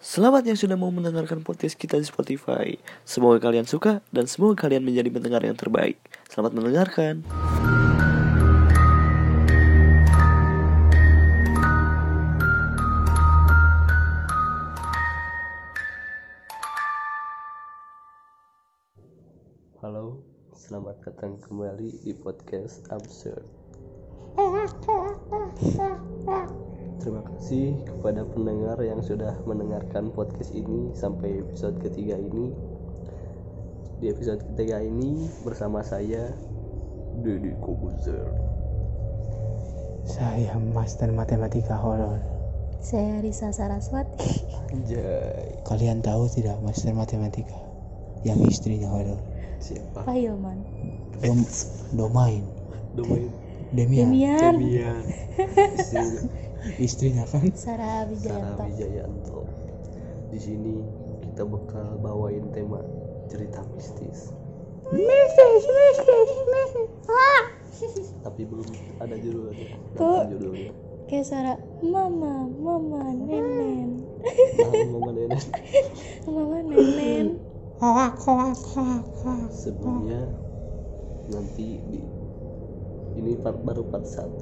Selamat yang sudah mau mendengarkan podcast kita di Spotify. Semoga kalian suka dan semoga kalian menjadi pendengar yang terbaik. Selamat mendengarkan. Halo, selamat datang kembali di podcast Absurd. Terima kasih kepada pendengar yang sudah mendengarkan podcast ini sampai episode ketiga ini. Di episode ketiga ini bersama saya Deddy Kobuzer. Saya Master Matematika Horor. Saya Risa Saraswati. Anjay, Kalian tahu tidak Master Matematika yang istrinya horor? siapa? Pak Hilman. Dom domain. Domain Demian. Demian. Demian. Istrinya kan Sarah Sarah Wijayanto. Wijayanto. Di sini kita bakal bawain tema cerita mistis. Mistis, mistis, mistis. Wah. Tapi belum ada judulnya. Kok? Judulnya. Kayak suara mama, mama, nenen. Nah, momen ini. Mama, nenen. Hoak, hoak, hoak, hoak. sebelumnya nanti di ini part baru part 1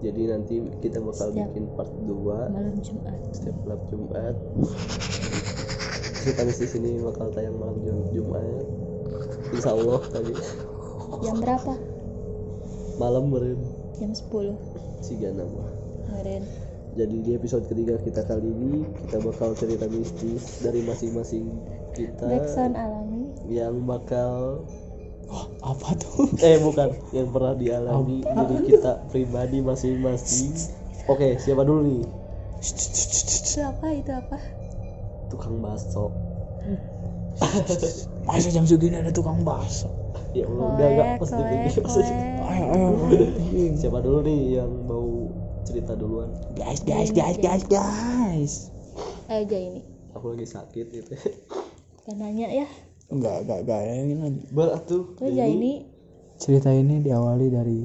jadi nanti kita bakal Setiap- bikin part 2 Malam Jumat. setiap malam Jumat cerita mistis ini bakal tayang malam Jum- Jumat Insya Allah tadi Jam berapa? malam meren Jam 10. siga nama Kemarin. jadi di episode ketiga kita kali ini kita bakal cerita mistis dari masing-masing kita Backsound alami. yang bakal apa tuh? eh bukan yang pernah dialami diri kita pribadi masing-masing oke siapa dulu nih Itu apa? Itu apa? tukang bakso Masa jam segini ada tukang bakso? ya Allah udah gak Koek, positif koek, ini maksudnya koek. Ayo, ayo, ayo. siapa dulu nih yang mau cerita duluan Guys, guys, guys, guys, guys. Ayo aja ini. aku lagi sakit gitu Kan nanya ya. Enggak, enggak, enggak. Ini kan berat tuh Tuh aja ini. cerita ini diawali dari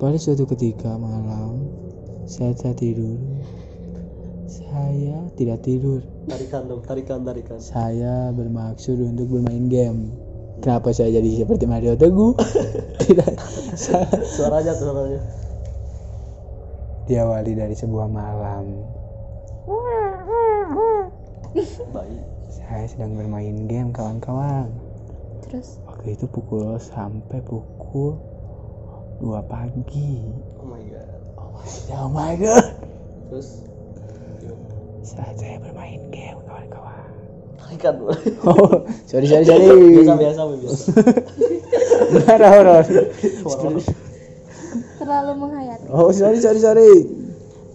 pada suatu ketika malam saya tak tidur. Saya tidak tidur. Tarikan dong tarikan tarikan. Saya bermaksud untuk bermain game. Kenapa saya jadi seperti Mario Teguh? Tidak. Saya suaranya suaranya. diawali dari sebuah malam baik. Saya sedang bermain game kawan-kawan. Terus? Waktu itu pukul sampai pukul 2 pagi. Oh my god. Oh my god terus? Saat saya bermain game kawan-kawan. Dulu oh sorry sorry sorry. Biasa biasa biasa. Benar horor terlalu menghayati. oh sorry sorry sorry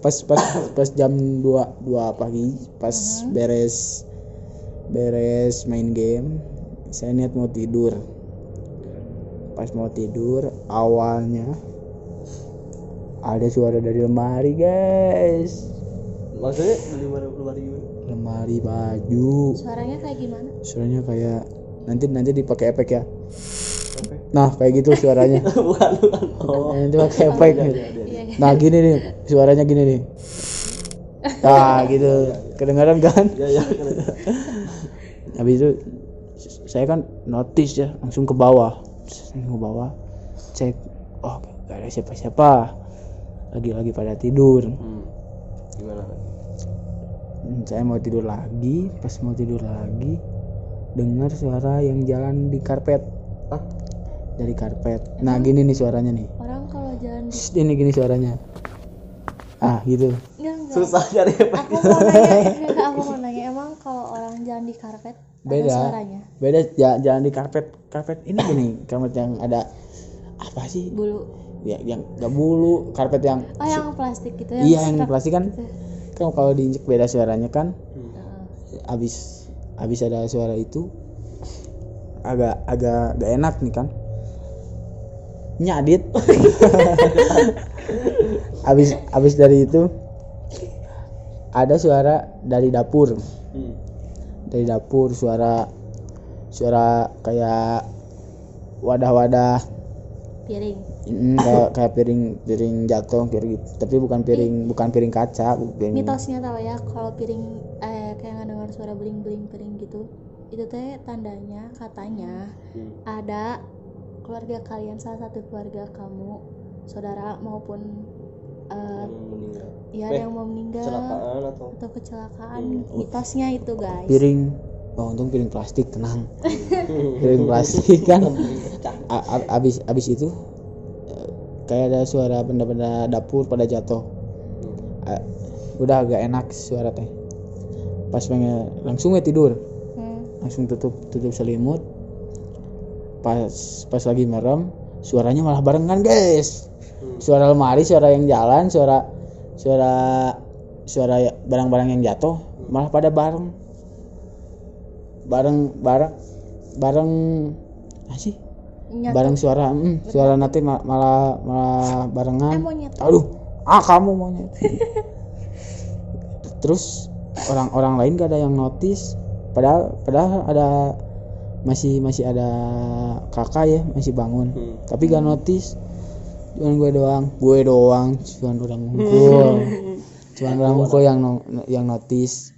pas pas pas jam 2 2 pagi pas beres beres main game saya niat mau tidur. Pas mau tidur awalnya ada suara dari lemari guys. Maksudnya dari lemari gimana? Lemari baju. Suaranya kayak gimana? suaranya kayak nanti nanti dipakai efek ya? Nah kayak gitu suaranya. Bukan bukan. Oh. Nanti pakai efek. iya, iya. Iya, iya. nah gini nih suaranya gini nih. Nah gitu. Kedengaran kan? Ya ya habis itu saya kan notice ya langsung ke bawah. Langsung ke bawah cek oh gak ada siapa-siapa. Lagi-lagi pada tidur. Hmm. gimana? Hmm, saya mau tidur lagi. Pas mau tidur lagi dengar suara yang jalan di karpet. Ah dari karpet nah gini nih suaranya nih Orang kalau jalan di Shh, ini gini suaranya ah gitu enggak enggak. susah cari efek Aku mau nanya, aku mau nanya emang kalau orang jalan di karpet ada Beda. suaranya? beda ja- jalan di karpet karpet ini gini karpet yang ada apa sih Bulu. ya yang gak bulu karpet yang Oh, yang plastik gitu yang iya yang plastik kan gitu. kan kalau diinjek beda suaranya kan Heeh. abis abis ada suara itu agak agak gak enak nih kan nyadit abis abis dari itu ada suara dari dapur hmm. dari dapur suara suara kayak wadah-wadah Piring. Mm, kayak kayak piring piring jatuh kayak gitu tapi bukan piring bukan piring kaca piring mitosnya tahu ya kalau piring eh kayak dengar suara beling beling piring gitu itu teh tandanya katanya Hmm. ada keluarga kalian salah satu keluarga kamu saudara maupun yang meninggal. ya Eh, ada yang mau meninggal kecelakaan atau? atau kecelakaan. Hmm. mitosnya itu guys. Piring. Oh untung piring plastik tenang. Piring plastik kan? A- abis abis itu eh, kayak ada suara benda-benda dapur pada jatuh. A- udah agak enak suara teh. Pas pengen langsung ya tidur. Hmm. langsung tutup tutup selimut pas pas lagi merem suaranya malah barengan guys. Hmm. suara lemari suara yang jalan suara suara suara barang-barang yang jatuh malah pada bareng. Bareng bareng bareng apa sih? Bareng suara mm, suara nanti ma- malah malah barengan. Monyet aduh ah kamu maunya terus orang-orang lain gak ada yang notice. Padahal padahal ada masih masih ada kakak ya masih bangun. Hmm. tapi gak notice cuman gue doang. Gue doang cuman orang ngumpul cuman orang ngumpul yang no- yang notice.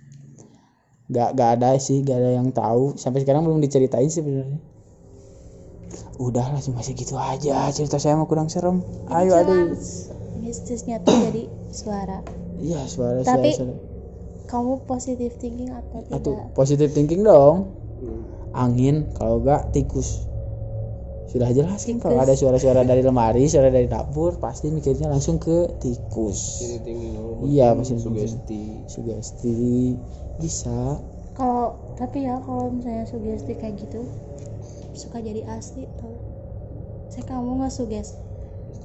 Gak gak ada sih gak ada yang tahu. Sampai sekarang belum diceritain sih sebenarnya udahlah cuma segitu aja. Cerita saya mah kurang serem. Ayo aduh. Jelas. mistisnya tuh jadi suara. Iya suara Tapi- suara, suara. kamu positive thinking atau tidak? Atau positive thinking dong. Hmm. Angin kalau enggak tikus. Sudah jelas kan kalau ada suara-suara dari lemari suara dari dapur pasti mikirnya langsung ke tikus. Iya, pasti sugesti. sugesti. Bisa. Kalau tapi ya kalau misalnya sugesti kayak gitu suka jadi asli tau. Saya kamu nggak suges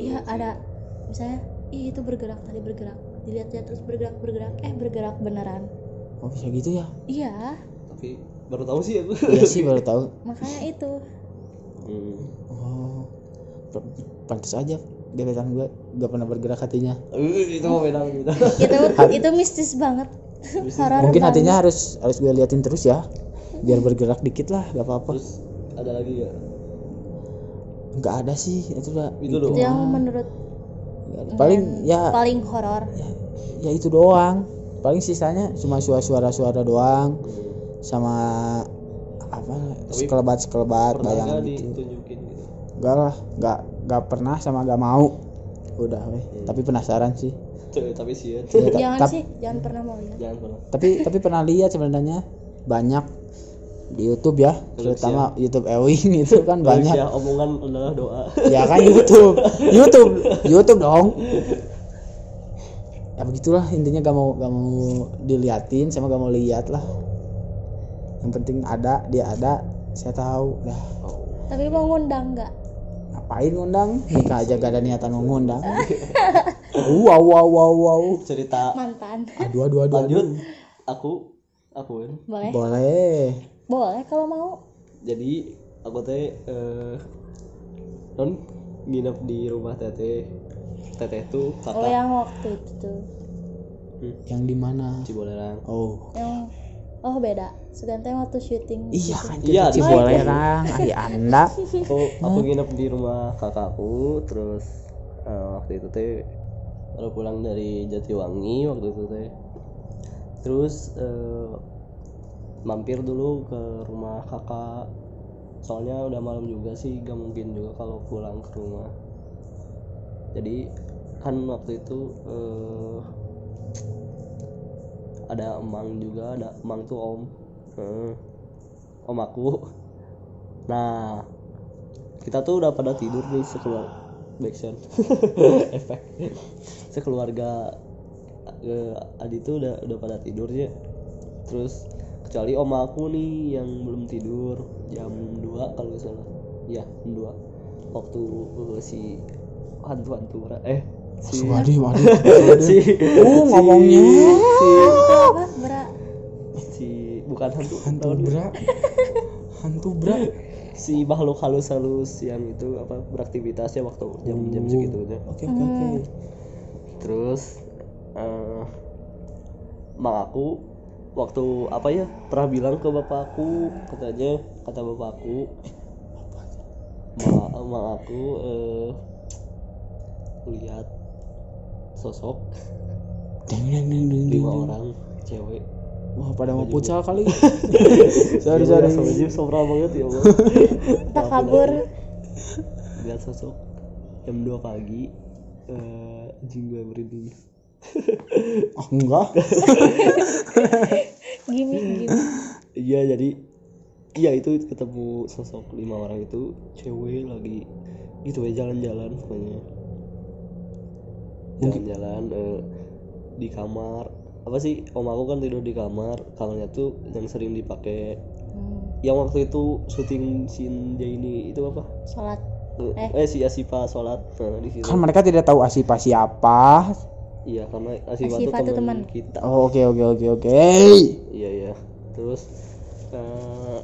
iya ada misalnya ih itu bergerak tadi bergerak. Dilihat-lihat terus bergerak bergerak eh bergerak beneran. Oh bisa gitu ya? Iya. Tapi baru tahu sih aku. iya sih baru tahu makanya itu Hmm. oh pantas aja gebetan gue gak pernah bergerak hatinya Eh, itu mau beda gitu. itu itu mistis banget horor mungkin banget. hatinya harus harus gue liatin terus ya biar bergerak dikit lah gak apa-apa Terus ada lagi ya? nggak ada sih itu udah Itu doang. itu yang menurut paling ya paling horor ya itu doang paling sisanya cuma suara-suara suara doang sama apa sekelebat sekelebat bayangan gitu. gitu? enggak lah nggak nggak pernah sama nggak mau. Udah weh. Tapi penasaran sih. Tuh, tapi sih ya. Ya, ta- jangan sih jangan pernah mau lihat Jangan pernah. tapi tapi pernah lihat sebenarnya banyak di YouTube ya. Terutama YouTube Ewing itu kan banyak. Ya, omongan adalah doa. ya kan YouTube. YouTube. YouTube dong. Ya begitulah intinya gak mau gak mau diliatin sama gak mau lihat lah yang penting ada dia ada saya tahu dah. Tapi mau ngundang nggak? Ngapain ngundang? Nikah aja gak ada niatan mau ngundang. Wow wow wow wow Cerita. Mantan. Aduh aduh aduh, lanjut. Aku aku kan. boleh. Boleh. Boleh kalau mau. Jadi aku teh eh non nginep di rumah teteh. Teteh tuh oh kakak yang waktu itu tuh. Yang di mana? Cibolerang. oh. Yang oh beda. Segantian waktu syuting iya kan Iya, di- Cibolerang ayah anda. Aku aku nginep di rumah kakakku terus eh, waktu itu teh baru pulang dari Jatiwangi waktu itu teh. Terus eh, mampir dulu ke rumah kakak. Soalnya udah malam juga sih gak mungkin juga kalau pulang ke rumah. Jadi kan waktu itu eh, ada emang juga ada emang tuh om. Eh, om aku. Nah kita tuh udah pada tidur nih sekeluar backsound efek. Sekeluarga eh, Adi tuh udah udah pada tidur ya terus kecuali om aku nih yang belum tidur jam 2 kalau salah. Ya jam 2 waktu eh, si hantu-hantu eh si. Waduh waduh si. Uh ngomongnya. Si, berak si. Bukan hantu. Hantu bra. Hantu bra. Si makhluk halus-halus yang itu apa beraktivitasnya waktu jam-jam segitu aja oke oke oke. Terus eh mak aku waktu apa ya pernah bilang ke bapakku katanya kata bapakku mak mak aku eh lihat sosok. Deng deng deng deng lima orang cewek. Wah pada mau futsal kali. Sorry sorry. Sorry sorry sobra banget ya Allah. Tak kabur. lihat sosok jam 2 pagi eh anjing gue merinding. Oh enggak. Gimik gimik iya jadi iya itu ketemu sosok lima orang itu cewek lagi. Gitu ya jalan-jalan pokoknya jalan-jalan eh, di kamar. Apa sih om aku kan tidur di kamar kamarnya tuh yang sering dipakai. Hmm, yang waktu itu syuting scene ini itu apa? Sholat. Eh, eh. si Asifa sholat nah, di situ. Kan mereka tidak tahu Asipa siapa. Iya karena Asifa, Asifa tuh teman kita. Oh oke oke oke oke. Iya iya. Terus eh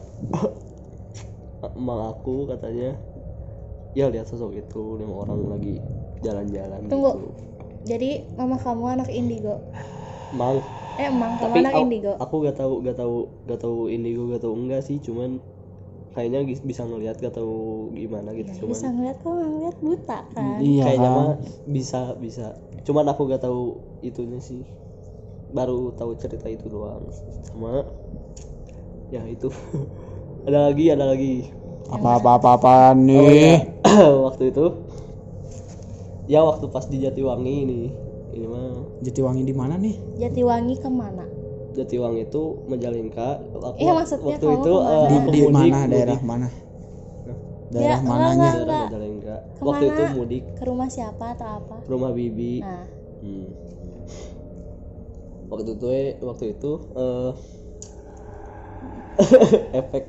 emak aku katanya ya lihat sosok itu lima orang lagi jalan-jalan Tunggu. gitu jadi mama kamu anak indigo. Mang eh emang kamu tapi anak aku, indigo? aku gak tahu gak tahu gak tahu indigo gak tahu enggak sih cuman kayaknya bisa ngelihat gak tahu gimana gitu Ya, cuman bisa ngeliat kok nggak ngeliat buta kan? Iya kayaknya kan? mah bisa bisa. Cuman aku gak tahu itunya sih. Baru tahu cerita itu doang. Sama ya itu. Ada lagi ada lagi. Apa apa apa, apa Oh, nih? Iya. waktu itu ya waktu pas di Jatiwangi ini. Ini mah. Jatiwangi di mana nih? Jatiwangi ke mana? Jatiwangi itu Majalengka. Aku Iya, maksudnya waktu kamu itu ke mana? eh, di, mudik, mana? Mudik. daerah mana? Ya, daerah enggak, mananya? enggak. daerah Majalengka. Ke mana? waktu itu mudik. Ke rumah siapa atau apa? Ke rumah bibi. Nah. Hmm. Waktu itu eh, waktu itu eh efek.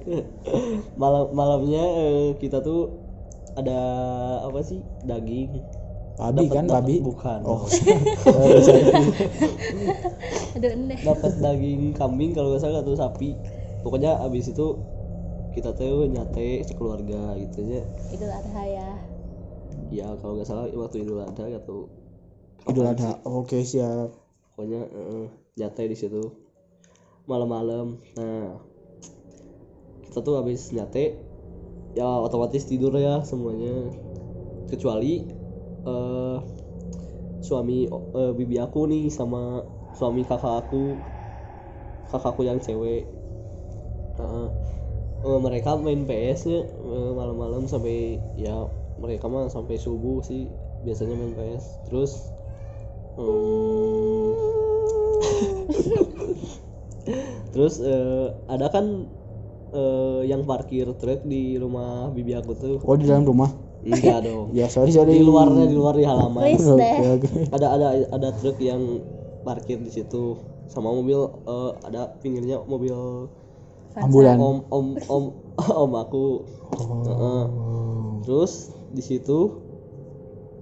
Malam malamnya kita tuh ada apa sih? Daging babi kan dapat- babi? bukan. Oh. Dapat daging kambing kalau nggak salah atau sapi. Pokoknya abis itu kita tuh nyate sekeluarga gitu ya itu ada ya. Ya kalau nggak salah waktu idul adha atau idul adha. Oke siap. Pokoknya eh, nyate di situ malam-malam. Nah kita tuh habis nyate ya otomatis tidur ya semuanya. Kecuali eh suami eh, bibi aku nih sama suami kakak aku. Kakakku yang cewek. Heeh. Eh, mereka main PS nya eh, malam-malam sampai ya mereka mah sampai subuh sih biasanya main PS terus hmm, terus eh, ada kan eh, yang parkir truk di rumah bibi aku tuh. Oh di dalam rumah enggak dong. ya sorry sorry. Di luarnya di luar di halaman. Please deh. oke. Ada ada ada truk yang parkir di situ sama mobil eh, ada pinggirnya mobil ambulan. Om om om om aku. Heeh. terus di situ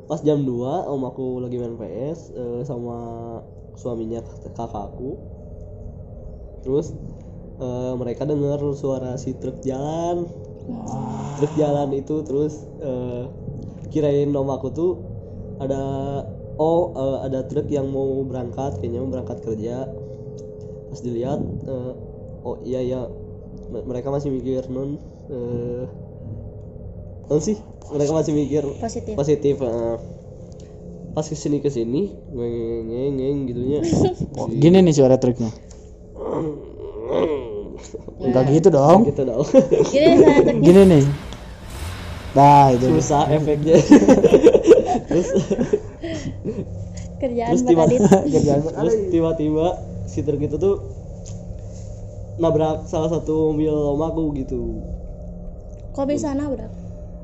pas jam 2 om aku lagi main PS eh, sama suaminya kakakku terus eh, mereka dengar suara si truk jalan truk jalan itu terus eh, kirain om aku tuh ada oh eh, ada truk yang mau berangkat kayaknya mau berangkat kerja. Pas dilihat eh, oh iya ya M- mereka masih mikir non eh non sih? Mereka masih mikir positif. positif eh. pas ke sini ke sini ngeng ngeng ngeng gitunya. Oh, gini nih suara truknya enggak gitu dong. Gitu dong. Gini gini nih. Nah itu susah efeknya. Terus kerjaan terus tiba kerjaan terus tiba-tiba si truk itu tuh nabrak salah satu mobil om aku gitu. Kok bisa nabrak?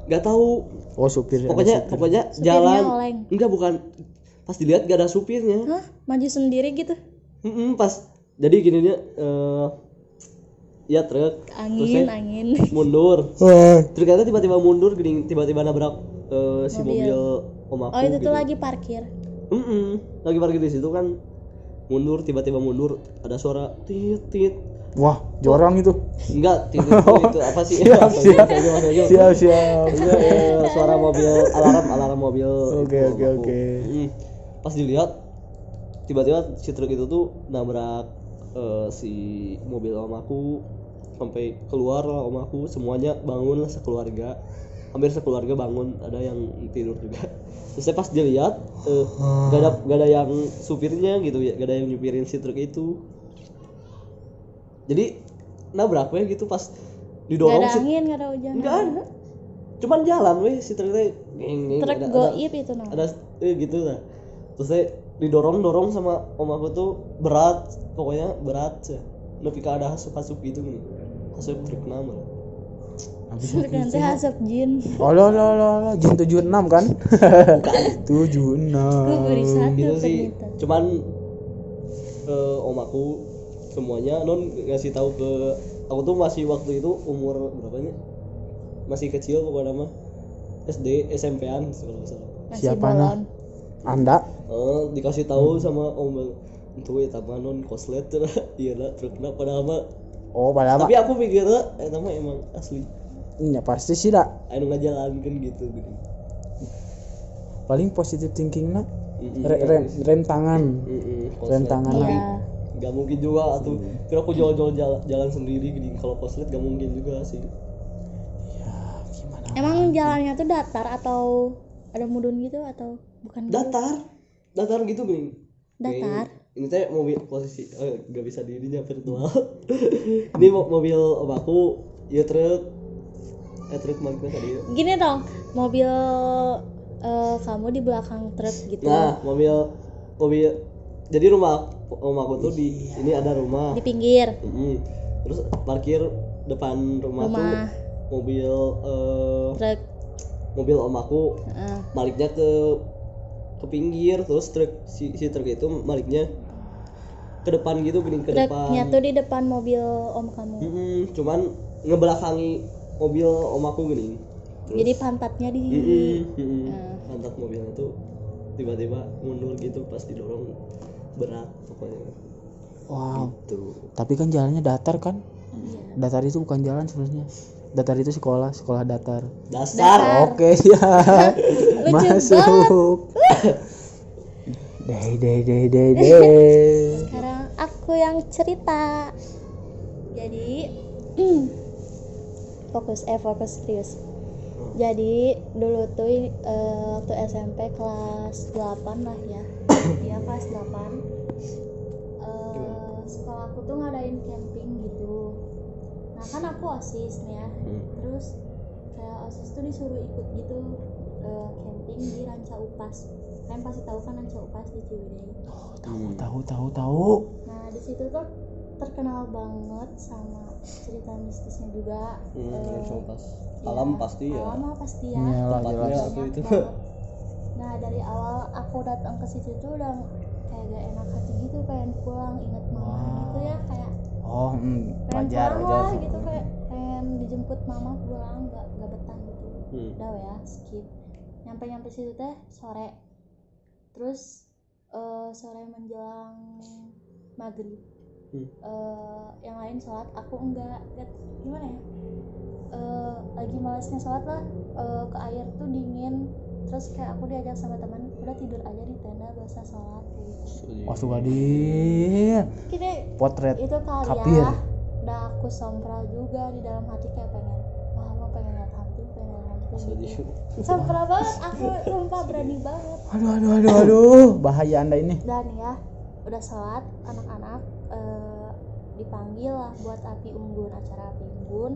Nggak tahu. Oh supir pokoknya pokoknya Supirnya jalan. oleng. enggak bukan. Pas dilihat gak ada supirnya. Hah? Maju sendiri gitu? Mm-mm, pas jadi gini dia eh ya truk. Angin Terus angin. mundur. Ternyata tiba-tiba mundur gini tiba-tiba nabrak eh, si Mobil. mobil om aku oh itu gitu. tuh lagi parkir? Mm-mm, lagi parkir di situ kan. Mundur tiba-tiba mundur ada suara tit tit. Wah jorang itu. Enggak tit itu, itu apa sih? Siap, Apa siap. siap siap. Iya, suara mobil alarm alarm mobil Oke, oke, oke. Mm. pas dilihat tiba-tiba si truk itu tuh nabrak eh, si mobil om aku sampai keluar lah om aku. Semuanya bangun lah sekeluarga. Hampir sekeluarga bangun ada yang tidur juga. Terus saya pas dilihat eh, gak ada gak ada yang supirnya gitu ya gak ada yang nyupirin si truk itu. Jadi nabrak weh gitu pas Gak didorong ada si angin, gak ada hujan. enggak ada. Cuman jalan weh si truknya Truk ada, ada, goib itu nah. ada eh, gitu lah. Terus saya didorong dorong sama om aku tuh berat pokoknya berat sih lebih ke ada asup asup gitu nih asup truk nama nanti hasap jin. Oh lo lo lo lo jin 76 kan? 76. Gue beri satu gitu sih ternyata. cuman eh, om aku semuanya non ngasih tahu ke aku tuh masih waktu itu umur berapanya masih kecil pokoknya mah SD SMP-an kalau salah Siapa, bolon. Anda? Eh, dikasih tahu sama om itu ya tambah non koslet iya lah truknya padahal mah Oh, padahal tapi aku mikirnya eh nama emang asli ya pasti sih dah. anu ngajalankan gitu gitu Paling positif thinking nak. Mm-mm. Rem, rem, rem tangan. Mm-mm, Rem koslet. tangan Iya. lah. Gak mungkin juga tuh. Kira aku jalan-jalan jalan, jalan sendiri gini. Kalau koslet gak mungkin juga sih. Ya, gimana? Emang jalannya tuh datar atau ada mudun gitu atau bukan? gitu? Datar, datar gitu gini. Datar. Ini teh mobil posisi eh, gak bisa dirinya virtual. ini mo- mobil om aku ya truk eh truk mana tadi ya. Gini dong, mobil eh, kamu di belakang truk gitu. Nah, mobil mobil jadi rumah om aku tuh di ini ada rumah. Di pinggir Mm-mm. Terus parkir depan rumah, rumah tuh mobil eh, truk. mobil om aku Heeh. baliknya ke ke pinggir terus truk si, si truk itu baliknya ke depan gitu gini ke Truknya depan tuh di depan mobil om kamu. Mm-mm, cuman ngebelakangi mobil om aku gini terus Jadi pantatnya di mm-mm, mm-mm. Eh. pantat mobilnya tuh tiba-tiba mundur gitu pas didorong berat pokoknya Wow. tuh Tapi kan jalannya datar kan? Iya. Datar itu bukan jalan sebenarnya. Datar itu sekolah, sekolah datar. dasar Oke, ya. Lucu Masuk. Deh, deh, deh, deh, deh. Sekarang aku yang cerita. Jadi fokus eh fokus serius. Jadi dulu tuh eh, waktu SMP kelas 8 lah ya. Iya kelas 8. Eh, sekolahku tuh ngadain camping. Nah kan aku osis nih ya. Hmm. Terus kayak osis tuh disuruh ikut gitu eh, camping di Ranca Upas. Kalian pasti tahu kan Ranca Upas di Ciwidey. Tahu, tahu, tahu, tahu. Nah di situ tuh terkenal banget sama cerita mistisnya juga. Hmm, Eh, yang coba pas iya, alam pasti ya Alam pasti ya. Iya tempatnya atau itu banget. Nah dari awal aku datang ke situ tuh udah kayak gak enak hati gitu pengen pulang inget mama gitu ya kayak Oh, hmm, pengen wajar, pulang wajar. lah gitu kayak pengen dijemput mama pulang gak, gak betah gitu. Hmm. udah ya skip. Nyampe nyampe situ teh sore. Terus eh, sore menjelang maghrib. Hmm. Eh, yang lain sholat aku enggak Lihat, gimana ya? Eh, lagi malasnya sholat lah. Eh, ke air tuh dingin terus kayak aku diajak sama teman udah tidur aja di tenda bahasa sholat gitu suka di Kini potret itu kali Kapir. ya udah aku sompral juga di dalam hati kayak pengen wah mau pengen lihat hantu pengen lihat hantu gitu sompral banget aku sumpah berani banget Aduh, aduh, aduh, aduh. Bahaya Anda ini. dan ya udah sholat anak-anak eh, dipanggil lah buat api unggun acara api unggun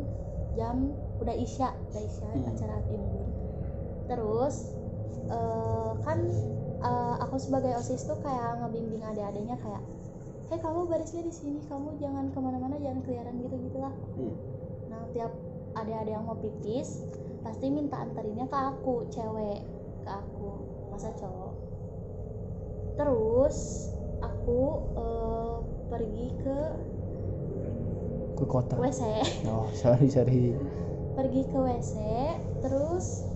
jam udah isya udah isya Hmm. acara api unggun terus eh, kan eh, aku sebagai osis tuh kayak ngebimbing adik-adiknya kayak hei kamu barisnya di sini kamu jangan ke mana-mana jangan keliaran gitu gitulah Hmm. nah tiap adik-adik yang mau pipis pasti minta antarinnya ke aku cewek ke aku masa cowok terus aku eh, pergi ke Ke kota. WC Oh, sorry, sorry. pergi ke WC terus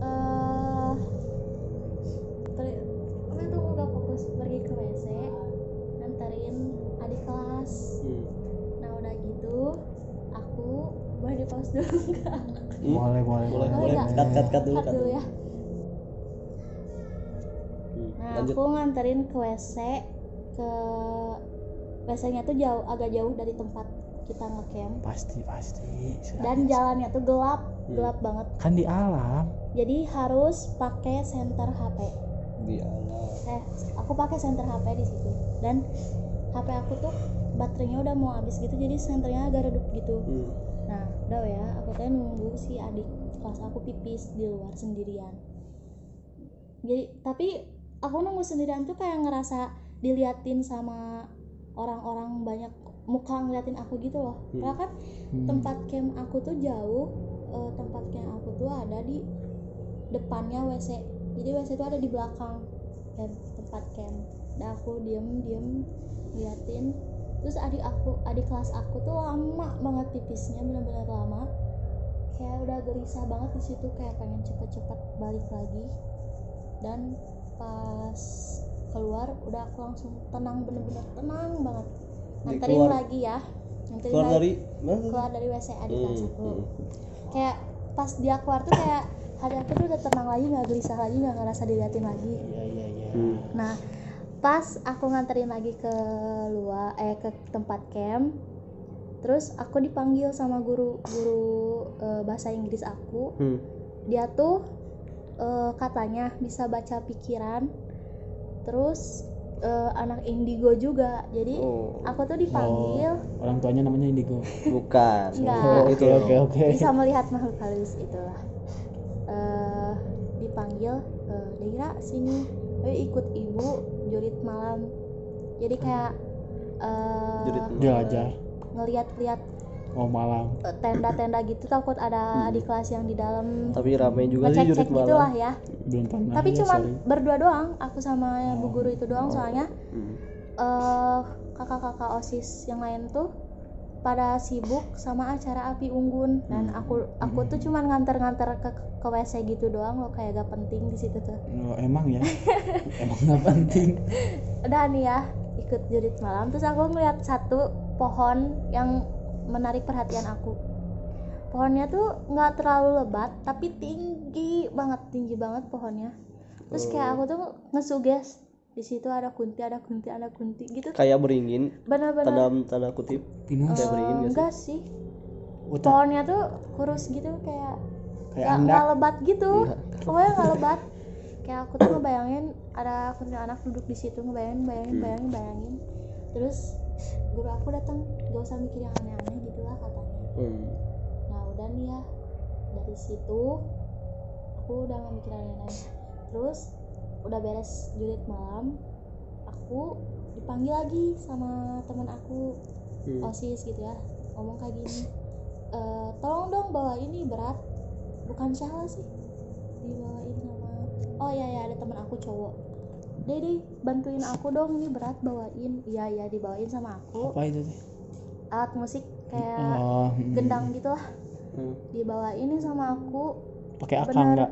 eh per- apa tuh udah fokus pergi ke WC nganterin adik kelas. Hmm. nah udah gitu aku boleh di pause dulu enggak Hmm. Boleh, boleh, boleh Boleh. cut cut cut dulu cut dulu ya. Hmm, nah lanjut. aku nganterin ke WC ke WC nya tuh jauh agak jauh dari tempat kita ngecamp. Pasti, pasti. Sudah dan biasa. jalannya tuh gelap gelap banget. Kan di alam jadi harus pakai center HP di eh aku pakai center HP di situ dan HP aku tuh baterainya udah mau habis gitu jadi senternya agak redup gitu hmm. nah udah ya aku teh nunggu si adik kelas aku pipis di luar sendirian jadi tapi aku nunggu sendirian tuh kayak ngerasa diliatin sama orang-orang banyak muka ngeliatin aku gitu loh Hmm. karena kan Hmm. tempat camp aku tuh jauh eh, tempat camp aku tuh ada di depannya WC jadi WC itu ada di belakang camp, tempat camp. Dan aku diem diem liatin terus adik aku adik kelas aku tuh lama banget pipisnya benar-benar lama. Kayak udah gelisah banget di situ kayak pengen cepet-cepet balik lagi. Dan pas keluar udah aku langsung tenang bener-bener tenang banget. Nganterin keluar- lagi ya. Nganterin keluar lagi. dari keluar dari WC adik kelas Hmm, aku. hmm. kayak pas dia keluar tuh kayak hati aku tuh udah tenang lagi nggak gelisah lagi nggak ngerasa diliatin lagi. Iya iya iya. Hmm. nah pas aku nganterin lagi ke luar eh ke tempat camp terus aku dipanggil sama guru guru eh, bahasa Inggris aku. Hmm. dia tuh eh, katanya bisa baca pikiran terus eh, anak indigo juga. Jadi Oh, aku tuh dipanggil. Oh, orang tuanya namanya Indigo. Bukan. Enggak. Oh, oke itu oke oke. Bisa melihat makhluk halus itulah eh dipanggil eh Dira sini. Ayo ikut ibu jurit malam. Jadi kayak eh Jurit malam. belajar ngeliat-liat oh malam. tenda-tenda gitu takut ada adik kelas yang di dalam. Tapi ramai juga sih jurit malam. gitulah ya. Belum pernah tapi ya, cuman sorry. berdua doang aku sama bu Oh. guru itu doang soalnya. Hmm. eh kakak-kakak osis yang lain tuh pada sibuk sama acara api unggun. Dan aku aku tuh cuman nganter-nganter ke ke WC gitu doang loh kayak gak penting di situ tuh. Oh, emang ya? Emang nggak penting? Udah nih ya ikut jurit malam. Terus aku ngeliat satu pohon yang menarik perhatian aku. Pohonnya tuh nggak terlalu lebat tapi tinggi banget tinggi banget pohonnya. Terus kayak aku tuh ngesuges di situ ada kunti ada kunti ada kunti gitu kayak beringin bener-bener tanam tanda kutip. Pinus Kayak beringin Eh, gak sih? enggak sih. Uta, pohonnya tuh kurus gitu kayak kayak nggak lebat gitu. Enggak. pokoknya nggak lebat. Kayak aku tuh ngebayangin ada kuntilanak duduk di situ ngebayangin bayangin Hmm. bayangin bayangin terus guru aku datang gak usah mikir yang aneh-aneh gitulah katanya. Hmm. nah udah nih ya. Dari situ aku udah nggak mikir aneh-aneh terus udah beres jurit malam aku dipanggil lagi sama teman aku Hmm. osis gitu ya ngomong kayak gini. "E, tolong dong bawa ini berat. Bukan Syahla sih dibawain sama oh iya ya ada teman aku cowok. Deh bantuin aku dong ini berat bawain. Iya iya dibawain sama aku. Apa itu teh? Alat musik kayak oh hmm. gendang gitu lah Hmm. dibawain ini sama aku. Pakai akang bener. nggak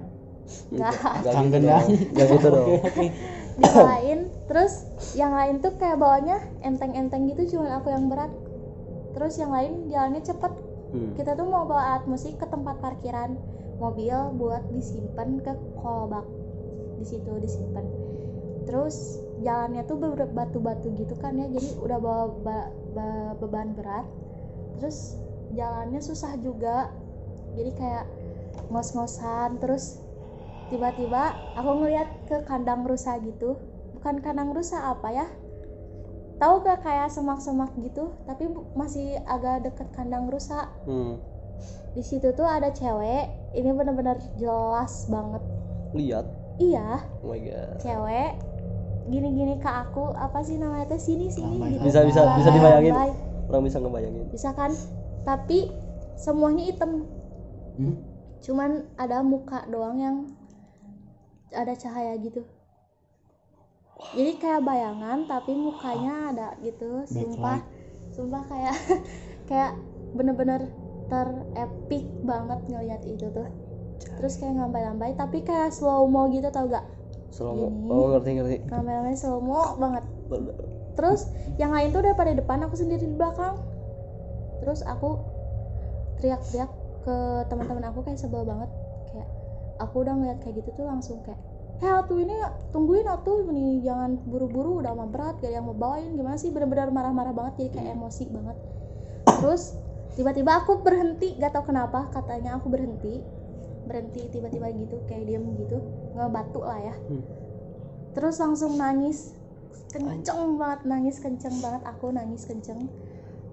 nggak. Gak Kang gitu gendang. dong. Gak gitu dong. dibawain terus yang lain tuh kayak bawanya enteng-enteng gitu cuman aku yang berat. Terus yang lain jalannya cepet. Hmm. kita tuh mau bawa alat musik ke tempat parkiran. Mobil buat disimpan ke kolbak. Di situ disimpan. Terus jalannya tuh batu-batu gitu kan ya jadi udah bawa ba- ba- beban berat. Terus jalannya susah juga. Jadi kayak ngos-ngosan terus tiba-tiba aku ngeliat ke kandang rusa gitu bukan kandang rusa apa ya tahu gak kayak semak-semak gitu tapi masih agak deket kandang rusa Hmm. di situ tuh ada cewek ini bener-bener jelas banget Lihat. iya Oh my god. cewek gini-gini ke aku apa sih namanya tuh sini sini Lambai, gitu Bisa bisa bisa dibayangin. lambai. Orang bisa ngebayangin. bisa kan tapi semuanya hitam Hmm? cuman ada muka doang yang ada cahaya gitu. Jadi kayak bayangan tapi mukanya ada gitu. Sumpah sumpah kayak kayak bener-bener terepik banget ngelihat itu tuh. Terus kayak ngambai-lambai tapi kayak slow mo gitu tau gak? Selama Ini. oh ngerti ngerti. ngambai-lambai slow mo banget terus yang lain tuh udah pada depan aku sendiri di belakang. Terus aku teriak-teriak ke teman-teman aku kayak sebel banget aku udah ngeliat kayak gitu tuh langsung kayak heh tuh ini tungguin atuh ini jangan buru-buru udah mah berat gak ada yang mau bawain. Gimana sih? Bener-bener marah-marah banget jadi kayak emosi banget. Terus tiba-tiba aku berhenti gak tau kenapa katanya aku berhenti berhenti tiba-tiba gitu kayak diem gitu ngebatu lah ya. Hmm. terus langsung nangis kenceng banget nangis kenceng banget aku nangis kenceng.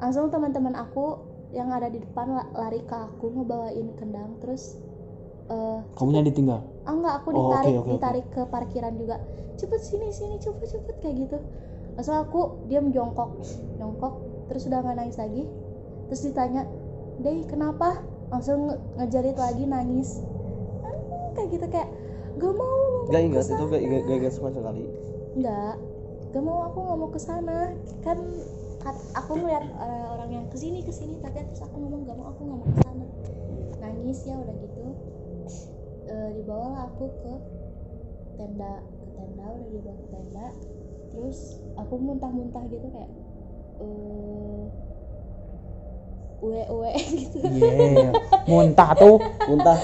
Langsung teman-teman aku yang ada di depan la- lari ke aku ngebawain kendang terus eh kamunya ditinggal? Ah enggak aku Oh, ditarik oke, oke. ditarik ke parkiran juga. Cepet sini sini cepet cepet kayak gitu. Langsung aku diam jongkok jongkok terus udah nggak nangis lagi. Terus ditanya deh kenapa? Langsung nge- ngejarit lagi nangis. Ah, kayak gitu kayak gak mau gak ingat itu gak ingat gak ingat sama sekali. Nggak gak mau aku nggak mau ke sana. Kan kat- aku ngeliat orang, orang yang ke sini ke sini tapi terus aku ngomong gak mau aku nggak mau ke sana. Nangis ya udah gitu Eh, dibawalah aku ke tenda ke tenda udah dibawa ke tenda. Terus aku muntah-muntah gitu kayak eh uwe uwe gitu. Iya muntah tuh. Muntah.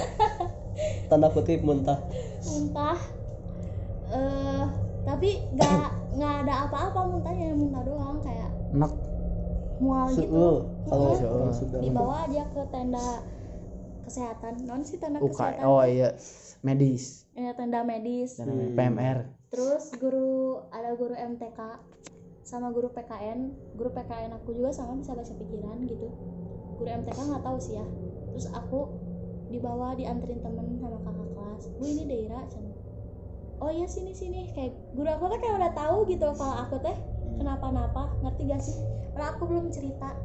Tanda kutip muntah. Muntah. Eh tapi nggak nggak ada apa-apa muntahnya muntah doang kayak enak. mual Su- gitu eh, kalau sudah dibawa aja ke tenda kesehatan. Non sih tenda UK kesehatan oh iya. Medis. Eh, tenda medis. Namanya PMR terus guru ada guru MTK sama guru PKN guru PKN aku juga sama bisa baca pikiran gitu. Guru MTK nggak tahu sih ya. Terus aku dibawa dianterin temen sama kakak kelas. Bu ini Deira oh iya sini sini. Kayak guru aku tuh kayak udah tahu gitu kalau aku teh kenapa-napa. Ngerti gak sih? Karena aku belum cerita.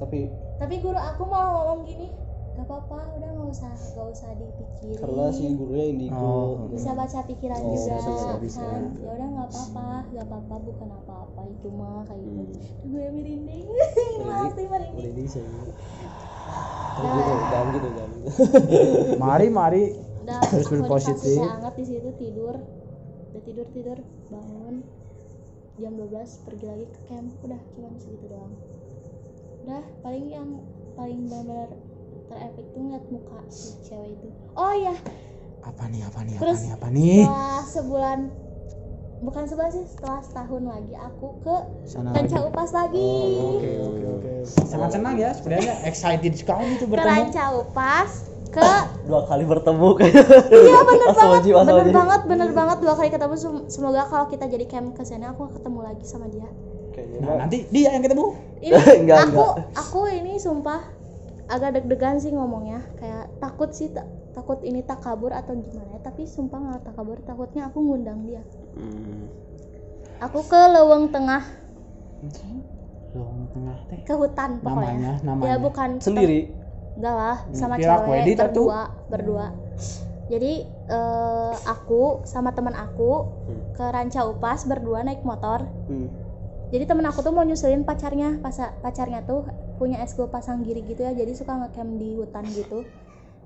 Tapi tapi guru aku malah ngomong gini gak apa-apa udah nggak usah nggak usah dipikirin. Karena si gurunya indigo. Oh. bisa baca pikiran Oh, juga bisa, bisa. kan? ya udah nggak apa-apa nggak apa-apa bukan apa-apa itu mah kayak gitu. Hmm. gue merinding pasti merinding Merinding sih Nah. gitu jangan gitu jangan gitu. Mari mari. Udah Terus berpositif. teh hangat di situ tidur. Udah tidur tidur bangun. Jam 12 pergi lagi ke camp. Udah cuman segitu doang. Udah paling yang paling benar-benar terefek tuh ngeliat muka si cewek itu. Oh iya. Apa nih apa nih apa Terus- nih apa nih? setelah sebulan bukan sebulan sih setelah setahun lagi aku ke sana Ranca lagi. Upas lagi. Oke oke oke. Sangat senang ya sebenarnya excited sekali itu ke bertemu. Ranca Upas ke dua kali bertemu. Iya bener banget bener wajib. banget bener banget. Dua kali ketemu Sem- semoga kalau kita jadi camp ke sana aku ketemu lagi sama dia. Kayaknya nah mah nanti dia yang ketemu? Ini Enggak, aku enggak. aku ini sumpah agak deg-degan sih ngomongnya. Kayak takut sih ta- takut ini tak kabur atau gimana. Ya tapi sumpah nggak tak kabur takutnya aku ngundang dia. Hmm. aku ke Leweng Tengah. Lowong tengah teh. Ke hutan pokoknya. Namanya namanya. ya bukan sendiri? Enggak lah sama Kira cewek edit atau? berdua berdua. Jadi eh, aku sama teman aku Hmm. ke Ranca Upas berdua naik motor. Hmm. jadi temen aku tuh mau nyusulin pacarnya pas pacarnya tuh punya eskul pasang giri gitu ya jadi suka ngecamp di hutan gitu.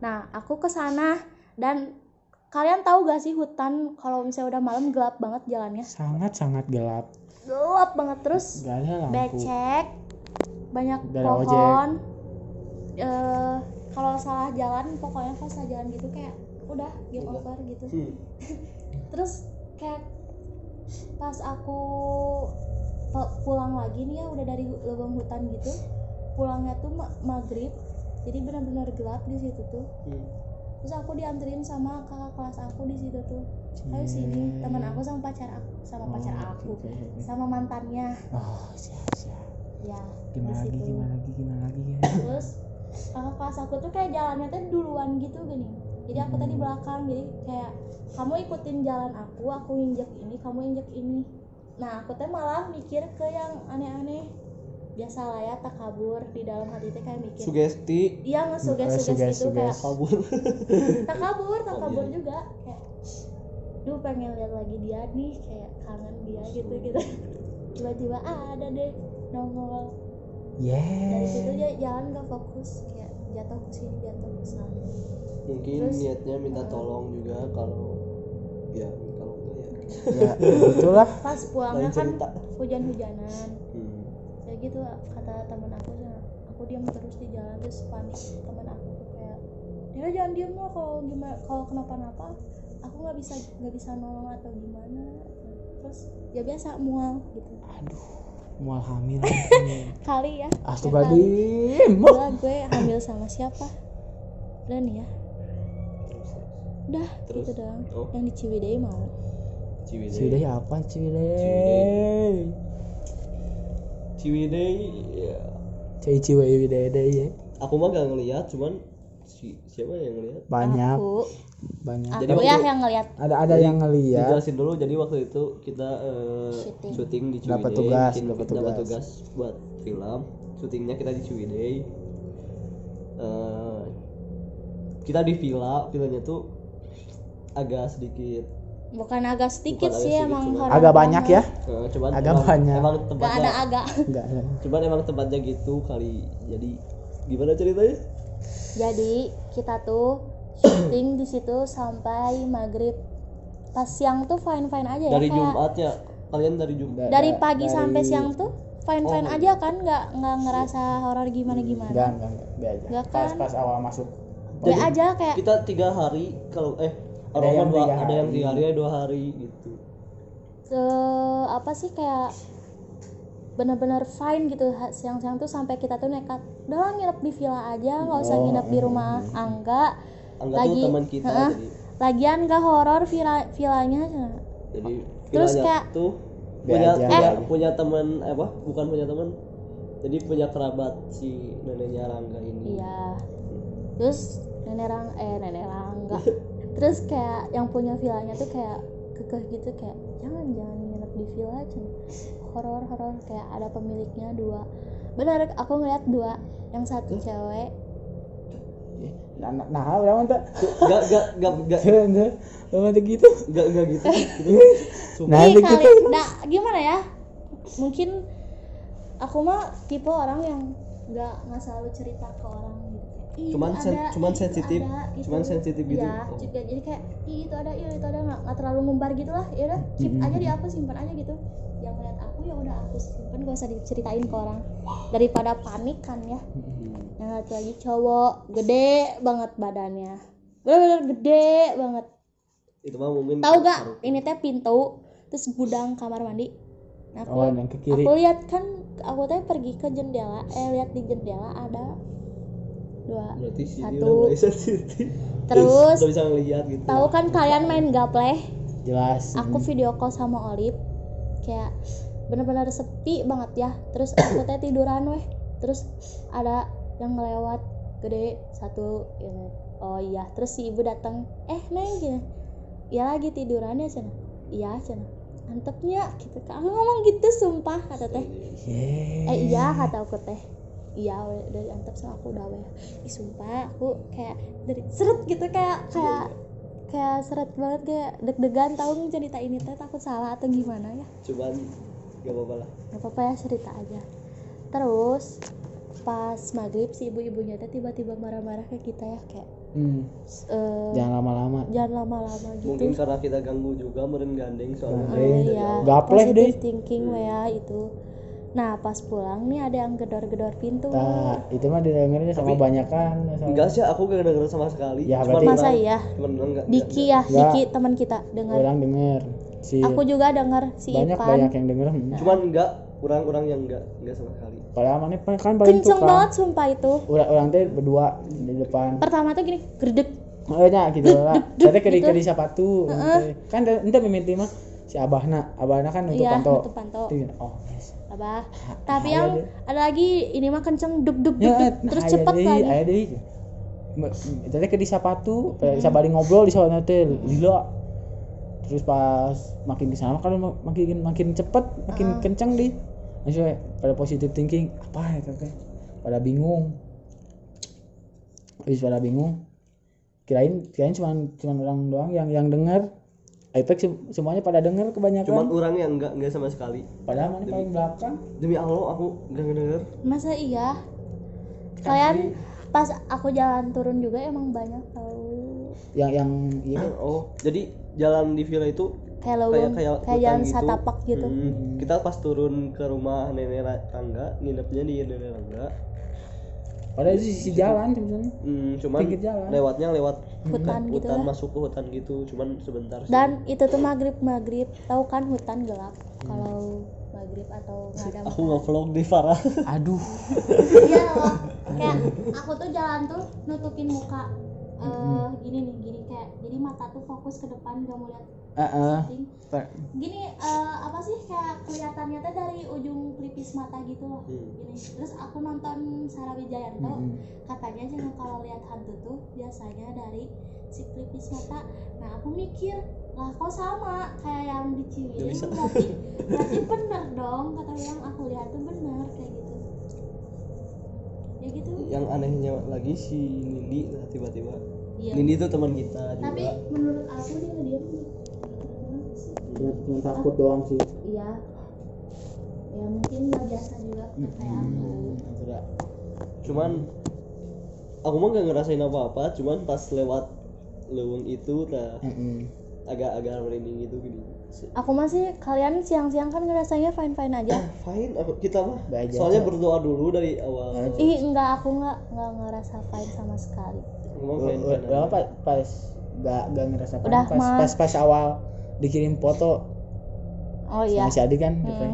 Nah aku ke sana dan kalian tahu gak sih hutan kalau misalnya udah malam gelap banget jalannya? Sangat sangat gelap. Gelap banget terus gak ada lampu. becek banyak Gak ada pohon eh kalau salah jalan pokoknya kalau salah jalan gitu kayak udah game Udah. over gitu. Hmm. terus kayak pas aku pulang lagi nih ya udah dari lubang hutan gitu pulangnya tuh ma- maghrib. Jadi benar-benar gelap di situ tuh. Hmm. terus aku dianterin sama kakak kelas aku di situ tuh. Ayo sini teman aku sama pacar aku sama pacar Oh, aku oke, oke, oke. sama mantannya. Oh siap siap ya gimana lagi situ. gimana lagi gimana lagi ya? Terus kakak kelas aku tuh kayak jalannya tuh duluan gitu gini. Jadi aku tadi Hmm. belakang jadi kayak kamu ikutin jalan aku aku injek ini kamu injek ini. Nah aku teh malah mikir ke yang aneh-aneh biasa lah ya tak kabur di dalam hati teh kayak mikir. Sugesti. Iya ngesuges suges Suges, gitu kayak kabur. Tak kabur tak Oh, kabur iya. juga kayak duh pengen lihat lagi dia nih kayak kangen dia gitu gitu. Tiba-tiba ah, ada deh nongol. Dari situ dia jalan gak fokus kayak jatuh ke sini jatuh ke sana. Mungkin Terus- niatnya minta tolong juga kalau ya kalau enggak ya. Ya itulah pas pulangnya kan hujan-hujanan gitu kata teman aku "Nah, aku diam terus di jalan terus panik teman aku tuh kayak dia jangan diem loh kalau gimana kalau kenapa-napa aku nggak bisa nggak bisa nolong atau gimana. Terus ya biasa mual gitu. Aduh mual hamil. Kali ya. Astagfirullahaladzim. Gila gue hamil sama siapa? Nih ya. Udah Terus? gitu doang. Oh. yang di Ciwidey mau. Ciwidey. Ciwidey apa Ciwidey? Ciwidey ya Cai Ciwidey ya aku mah gak ngeliat cuman si siapa yang ngeliat? Banyak. Aku. Banyak. Aku Jadi ya waktu- yang ngeliat. Ada ada yang ngeliat. dijelasin dulu jadi waktu itu kita eh, Syuting. syuting di Ciwidey Dapat tugas, Kita- dapat tugas. tugas buat film. Syutingnya kita di Ciwidey. Eh, kita di villa villanya tuh agak sedikit bukan agak sedikit Bukan agak sih sedikit, emang horor agak banyak ya? Cuman Agak emang, banyak. emang gak tempatnya ada agak. Enggak cuman emang tempatnya gitu kali. Jadi gimana ceritanya? Jadi kita tuh syuting di situ sampai maghrib. Pas siang tuh fine fine aja ya dari kayak Jumatnya kalian dari Jumat? Dari Da- pagi dari- sampai siang tuh fine fine Oh. aja kan? Nggak nggak ngerasa horor gimana gimana enggak enggak enggak be aja. Enggak pas kan? pas awal masuk. Be aja kayak kita tiga hari kalau eh Ada yang dua tiga ada yang hari. tiga hari dua hari gitu eh, apa sih kayak bener-bener fine gitu siang-siang tuh sampai kita tuh nekat udah lah nginep di villa aja nggak usah Oh, nginep di rumah angga Angga Lagi- tuh teman kita Heeh. jadi lagian gak horor villa villanya jadi Terus villanya kayak- tuh punya aja. punya, Eh. punya teman eh, apa bukan punya teman jadi punya kerabat si neneknya Rangga ini iya terus nenek rang eh nenek rangga terus kayak yang punya villanya tuh kayak kekeh gitu kayak jangan jangan nginep di villa cuma horor horor. Kayak ada pemiliknya dua. Benar aku ngeliat dua. Yang satu cewek. Nah nah, nah udah mantap gak gak gak gak enggak mantap gitu. Gak gak gitu. Gitu. Nah, kali gitu. nah, gimana ya? Mungkin aku mah tipe orang yang nggak nggak selalu cerita ke orang Ih, Cuman sen- ada, cuman ih, sensitif, ada, gitu. cuman sensitif gitu. Iya, Oh. juga. Jadi kayak Ih, itu ada iya itu ada. Nggak nggak terlalu ngumbar gitu lah ya udah. Keep aja di aku simpan aja gitu. Yang ngeliat aku ya udah aku simpan gak usah diceritain ke orang. Daripada panik kan ya. Yang satu lagi cowok gede banget badannya. Bener-bener gede banget. Itu mah mungkin tahu gak ini teh pintu terus gudang kamar mandi. Nah, aku oh yang ke kiri. aku lihat kan aku teh pergi ke jendela eh lihat di jendela ada dua. Berarti Satu. terus bisa ngelihat gitu. tahu kan kalian main gapleh? Jelas. Aku video call sama Olip. Kayak bener-bener sepi banget ya. Terus aku teh tiduran weh. Terus ada yang ngelewat gede satu ini. oh iya terus si ibu datang eh neng gini. Ya lagi tiduran ya cina iya cina mantepnya gitu. Kan ngomong gitu sumpah kata teh. Yeay. eh iya kata aku teh iya we, dari antep sama aku udah we. Ih, sumpah aku kayak dari seret gitu kayak kayak kayak seret banget kayak deg-degan tahu cerita ini teh takut salah atau gimana ya? Cuman gak apa-apa lah. Nggak apa-apa ya cerita aja. Terus pas maghrib si ibu-ibunya teh tiba-tiba marah-marah ke kita ya kayak Hmm, eh, jangan lama-lama. jangan lama-lama gitu. Mungkin karena kita ganggu juga meren gandeng soalnya. Gandeng. iya. Gapleh deh. positive thinking we ya itu nah pas pulang nih ada yang gedor-gedor pintu. Nah itu mah didengarnya sama banyak kan enggak sih aku gak denger sama sekali. Ya, cuman berarti- masa iya? Cuman enggak Diki ya Enggak. Diki teman kita dengar. Orang denger. Si aku juga dengar si banyak Ipan. banyak yang denger. Hmm. cuman enggak orang-orang yang enggak enggak sama sekali. Padahal mana kan paling kenceng tukang. banget sumpah itu. Orang orang teh berdua di depan. Pertama tuh gini gerdek. Oh ya gitu lah. Tadi ke gitu. di sepatu kan ente mimiti mah si abahna. Abahna kan untuk iya panto. nutup panto. Oh yes. Abah tapi aya yang deh. ada lagi ini mah kenceng duk duk, ya duk. nah, terus cepet lagi deui. Ma- tadi ke di sepatu bisa balik ngobrol di sana teh lila terus pas makin ke sana kan mak- makin makin cepet makin kencang di maksudnya pada positive thinking apa ya teh pada bingung. Habis pada bingung kirain kirain cuma cuma orang doang yang yang dengar Apex sem- semuanya pada dengar kebanyakan. Cuman orang yang enggak enggak sama sekali. Padahal mana paling belakang? Demi Allah aku enggak ngedenger. Masa iya? Kalian pas aku jalan turun juga emang banyak tahu. Yang yang iya oh jadi jalan di villa itu kayak kayak kayak, kayak jalan gitu. satapak gitu. Hmm, kita pas turun ke rumah nenek Rangga nginepnya di nenek Rangga padahal itu sisi jalan sebenarnya Hmm, cuman Pinggir jalan. lewatnya lewat Hutan gitu hutan lah. masuk ke hutan gitu cuman sebentar sih. dan itu tuh maghrib maghrib tahu kan hutan gelap? Kalau maghrib atau nggak ada aku nggak vlog deh parah aduh. Iya loh kayak aku tuh jalan tuh nutupin muka eh gini nih gini kayak jadi mata tuh fokus ke depan gak mau lihat Heeh. samping gini eh, apa sih kayak kelihatannya tuh dari ujung pelipis mata gitu loh. Hmm. gini. Terus aku nonton Sarah Wijayanto Mm-mm. katanya jangan kalau lihat hantu tuh biasanya dari si pelipis mata. Nah aku mikir lah kok sama kayak yang di Ciwidey? Berarti berarti bener dong kata yang aku lihat tuh bener kayak gitu. Ya gitu. Yang anehnya lagi si Nindi tiba-tiba. Iya. Nindi tuh teman kita tapi juga. menurut aku dia dia cuma cuma takut doang sih. Iya. Ya mungkin nggak biasa juga kayak aku. Hmm, cuman aku mah nggak ngerasain apa-apa cuman pas lewat leweng itu nah agak-agak merinding gitu gini. Aku masih kalian siang-siang kan ngerasanya fine fine aja fine. Aku kita mah aja. soalnya berdoa dulu dari awal. Ih enggak aku enggak enggak ngerasa fine sama sekali. Aku mah fine fine apa pas gak gak ngerasa kan Udah, pas, pas pas awal dikirim foto oh iya. sama si Adi kan Hmm. gitu.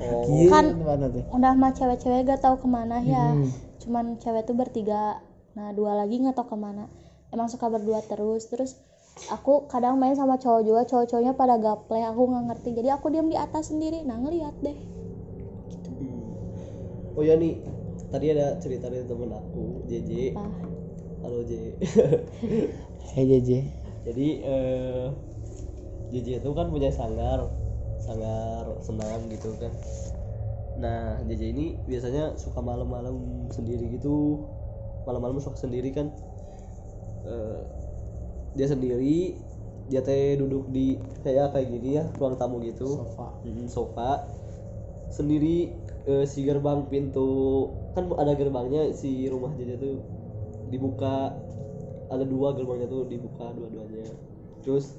oh. Gila Kan- mana tuh. udah mah cewek-cewek gak tahu ke mana ya. Hmm. cuman cewek tuh bertiga. Nah dua lagi nggak tahu ke mana. Emang suka berdua terus. Terus aku kadang main sama cowok juga. Cowok-cowoknya pada gaple aku nggak ngerti. Jadi aku diam di atas sendiri. Nah ngeliat deh. Hmm. oh ya nih. Tadi ada cerita dari temen aku JJ apa? Halo J. Hei JJ jadi eh, JJ itu kan punya sanggar sanggar senam gitu kan. Nah JJ ini biasanya suka malam-malam sendiri gitu. Malam-malam suka sendiri kan. Eh, dia sendiri dia teh duduk di kayak kayak gini ya ruang tamu gitu. Sofa. Hmm, sofa. Sendiri eh, si gerbang pintu kan ada gerbangnya si rumah JJ tuh dibuka. Ada dua gerbangnya tuh dibuka dua-duanya. Terus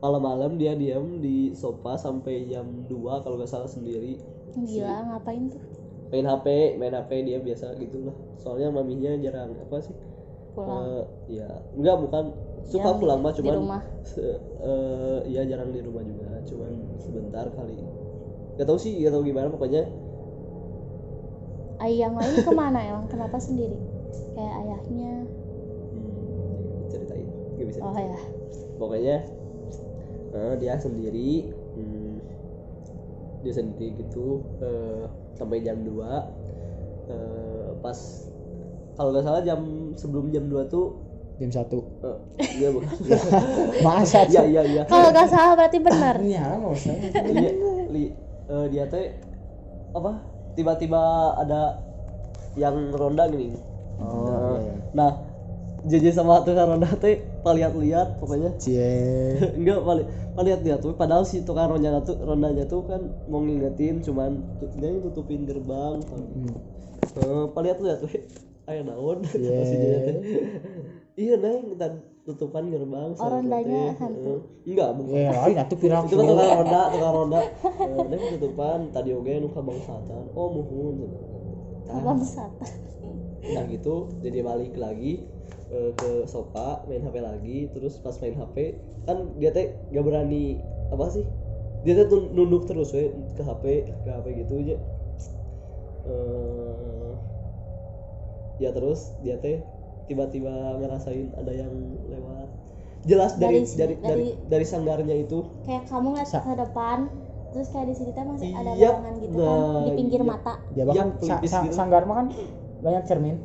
malam-malam dia diam di sofa sampai jam 2 kalau nggak salah sendiri. Gila ngapain tuh? Main HP main HP dia biasa gitu lah. Soalnya maminya jarang apa sih? Pulang. Eh, ya enggak bukan. Suka Jarang pulang mah di cuman rumah. eh, iya jarang di rumah juga. Cuman sebentar kali. Gak tahu sih gak tahu gimana pokoknya. Ayah yang lain ke mana emang? Kenapa sendiri? Kayak ayahnya. Hmm, ceritain gak bisa oh ya pokoknya eh, dia sendiri. Hmm, dia sendiri gitu eh, sampai jam 2 eh, pas kalau nggak salah jam sebelum jam 2 tuh jam satu. eh, dia bukan masa iya iya iya. Kalau nggak salah berarti benar. Ini ya nggak usah Iya, li, eh, dia teh apa tiba-tiba ada yang ronda gini. Oh iya. nah JJ sama tukang ronda teh paliat-liat pokoknya. Cie. Enggak pali paliat-liat tuh. Padahal si tukang rondanya tuh rondanya tuh kan mau ngingetin cuman dia yang tutupin gerbang Hmm. eh, paliat-liat tuh. Ayo naon Iya. si JJ teh iya neng dan tutupan gerbang Oh, rondanya hantu. Eh, enggak bukan. Eh lain atuh pirang itu kan tukang ronda tukang ronda. Eh, dia tutupan tadi oge nu kabangsatan. Oh muhun abang sata nah gitu. Jadi balik lagi eh, ke sofa main HP lagi terus pas main HP kan dia teh gak berani apa sih? Dia teh nunduk terus we ke HP ke HP gitu aja eh ya terus dia teh tiba-tiba ngerasain ada yang lewat. Jelas dari Dari- dari dari dari- dari sanggarnya itu. Kayak kamu ngeliat Sa- ke depan terus kayak di sini teh masih ada Iya, bayangan gitu kan nah, di pinggir iya. mata. Ya bahkan Yang sa- pelipis sa- gitu. sanggar mah kan banyak cermin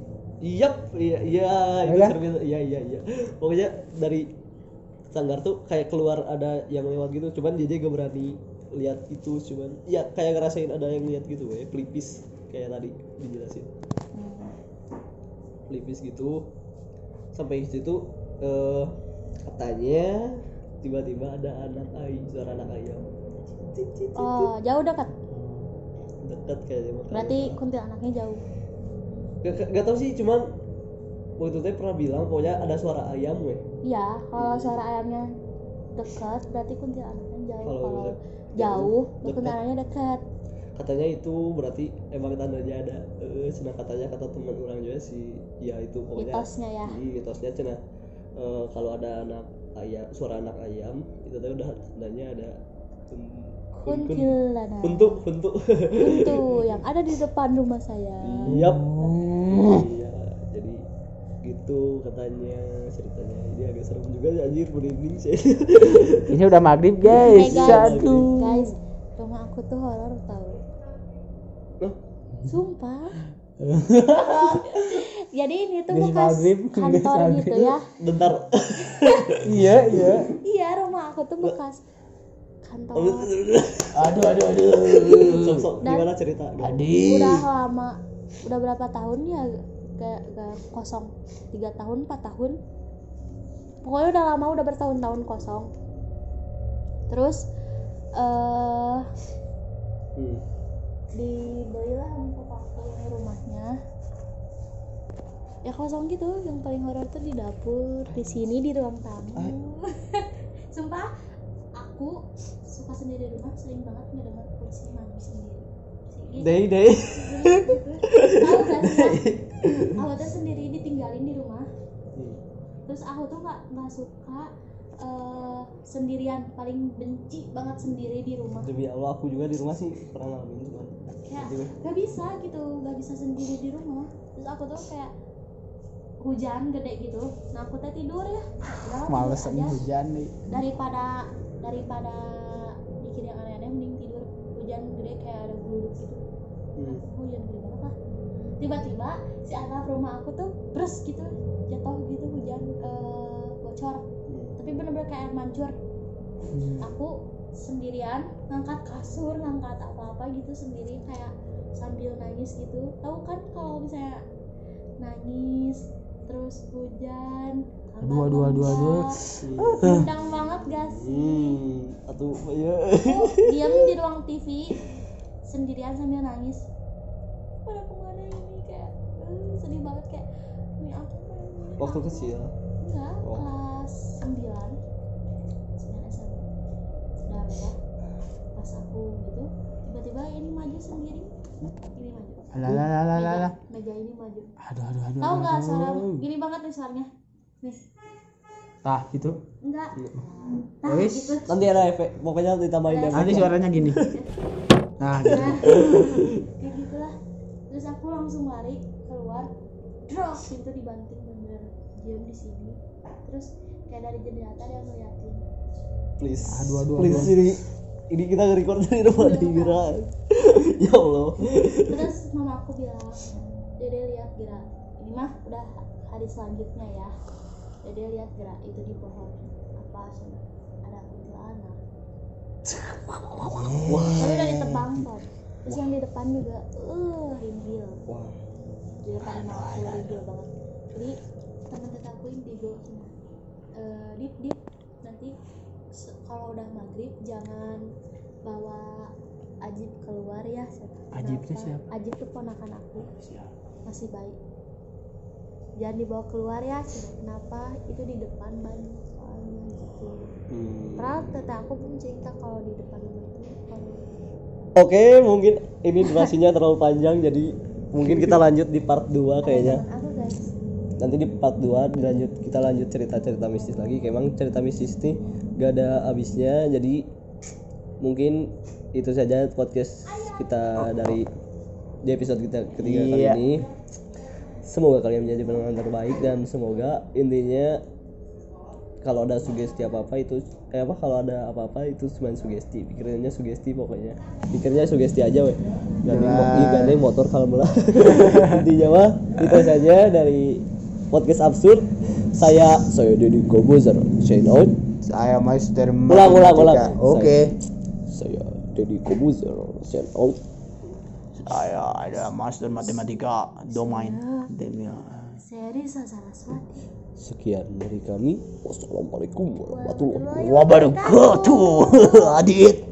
Iya, iya, iya, itu Iya? cermin, iya, iya, iya. Pokoknya dari sanggar tuh kayak keluar ada yang lewat gitu, cuman JJ gak berani lihat itu, cuman ya kayak ngerasain ada yang lihat gitu, ya pelipis kayak tadi dijelasin, pelipis gitu. Sampai di situ eh katanya tiba-tiba ada anak ayam, suara anak ayam. Oh jauh dekat Dekat kayaknya berarti kuntilanaknya jauh gak, gak, tau sih, cuman waktu itu pernah bilang pokoknya ada suara ayam weh. iya kalau suara ayamnya dekat berarti kuntilanaknya jauh. Kalau jauh dekat. kuntilanaknya dekat. Katanya itu berarti emang tandanya ada eh cenah katanya kata teman orang juga sih. Ya itu pokoknya. Mitosnya ya. Hmm, mitosnya cenah eh, kalau ada anak ayam suara anak ayam itu teh udah tandanya ada um, kuntilanak untuk untuk Kuntu yang ada di depan rumah saya Yap. Oh. Iya, jadi gitu katanya ceritanya. Ini agak serem juga anjir merinding sih. Ini udah maghrib guys. guys, Aduh. guys rumah aku tuh horor tau Loh, sumpah jadi ini tuh bekas kantor gitu ya bentar. Iya iya. iya rumah aku tuh bekas kantor Aduh aduh aduh. sok sok Dan- gimana cerita? Adi. udah lama udah berapa tahun ya kayak kayak kosong? Tiga tahun empat tahun? Pokoknya udah lama udah bertahun-tahun kosong. Terus eh Hmm. dibelilah sama papaku rumahnya. Ya kosong gitu. Yang paling horor tuh di dapur di sini di ruang tamu. Sumpah aku suka sendiri di rumah sering banget ngedengar polisi mandi sendiri. Dei dei. gak aku tuh sendiri ditinggalin di rumah. Terus aku tuh nggak nggak suka eh, sendirian. Paling benci banget sendiri di rumah. Demi Allah aku juga di rumah sih pernah ngalamin cuman. kayak Gitu. nggak bisa gitu nggak bisa sendiri di rumah. Terus aku tuh kayak hujan gede gitu. Nah aku teh tidur ya. Udah, Males aja. hujan nih. daripada daripada mikir yang aneh-aneh mending tidur hujan gede kayak ada geluduk gitu. Hmm. aku hujan gede banget lah. Tiba-tiba si atap rumah aku tuh bres gitu jatuh gitu hujan eh, bocor. Tapi bener-bener kayak air mancur. Aku sendirian ngangkat kasur ngangkat apa-apa gitu sendiri kayak sambil nangis gitu. Tahu kan kalau misalnya nangis terus hujan Aduh, aduh, aduh, aduh. Gendang banget gak sih Hmm, atuh ya. aku diam di ruang TV sendirian sambil nangis pada ke mana ini kayak eh, sedih banget kayak ini aku ini Waktu aku. kecil. enggak Oh. kelas 9 9 SMP sudah ya pas aku gitu tiba-tiba ini maju sendiri ini maju Lah lah lah lah lah. meja, ini maju Aduh aduh aduh. tahu nggak suara gini banget nih suaranya Tah itu. enggak Iya. Wis. gitu Nanti ada efek, pokoknya ditambahin efek. Nanti suaranya gini. Nah, gitu. nah kayak gitulah terus aku langsung lari keluar drop pintu dibanting bener diam di sini terus kayak dari jendela dia ngeliatin Please. Aduh, aduh, Please aduh. ini ini kita nge-record dari rumah Dira. ya Allah. terus mama aku bilang dede lihat gerak ini mah udah hari selanjutnya ya dede lihat gerak itu di pohon. Apa sana ada kuntilanak tapi udah ditebang kan terus yang di depan juga uh ringgil Wah. di depan aku ringgil banget. Jadi temen tetangku indigo eh dip dip. Nanti kalau udah maghrib jangan bawa Ajib keluar ya. Ajib siapa? Ajib tuh ponakan aku. Masih baik jangan dibawa keluar ya kenapa itu di depan banyak soalnya gitu Hmm. padahal teteh aku pun cerita kalau di depan rumah itu kalau Oke, mungkin ini durasinya terlalu panjang jadi mungkin kita lanjut di part 2 kayaknya. aku guys Nanti di part 2 dilanjut kita lanjut cerita-cerita mistis lagi. Kayak Emang cerita mistis nih gak ada habisnya. Jadi mungkin itu saja podcast kita dari di episode kita ketiga kali Iya. ini. Semoga kalian menjadi pendengar terbaik dan semoga intinya kalau ada sugesti apa apa itu eh apa kalau ada apa apa itu cuma sugesti. Pikirannya sugesti pokoknya. Pikirnya sugesti aja weh. Gandeng, mo- gandeng motor kalau mulai intinya mah itu saja dari podcast absurd. Saya saya Deddy Kobuzer. Sign out Saya Master Ulang, ulang, ulang. Oke. saya Deddy Kobuzer. Sign out Saya ada Master Matematika domain. Demi saya Risa Saraswati sekian dari kami wassalamualaikum warahmatullahi wabarakatuh. Adit.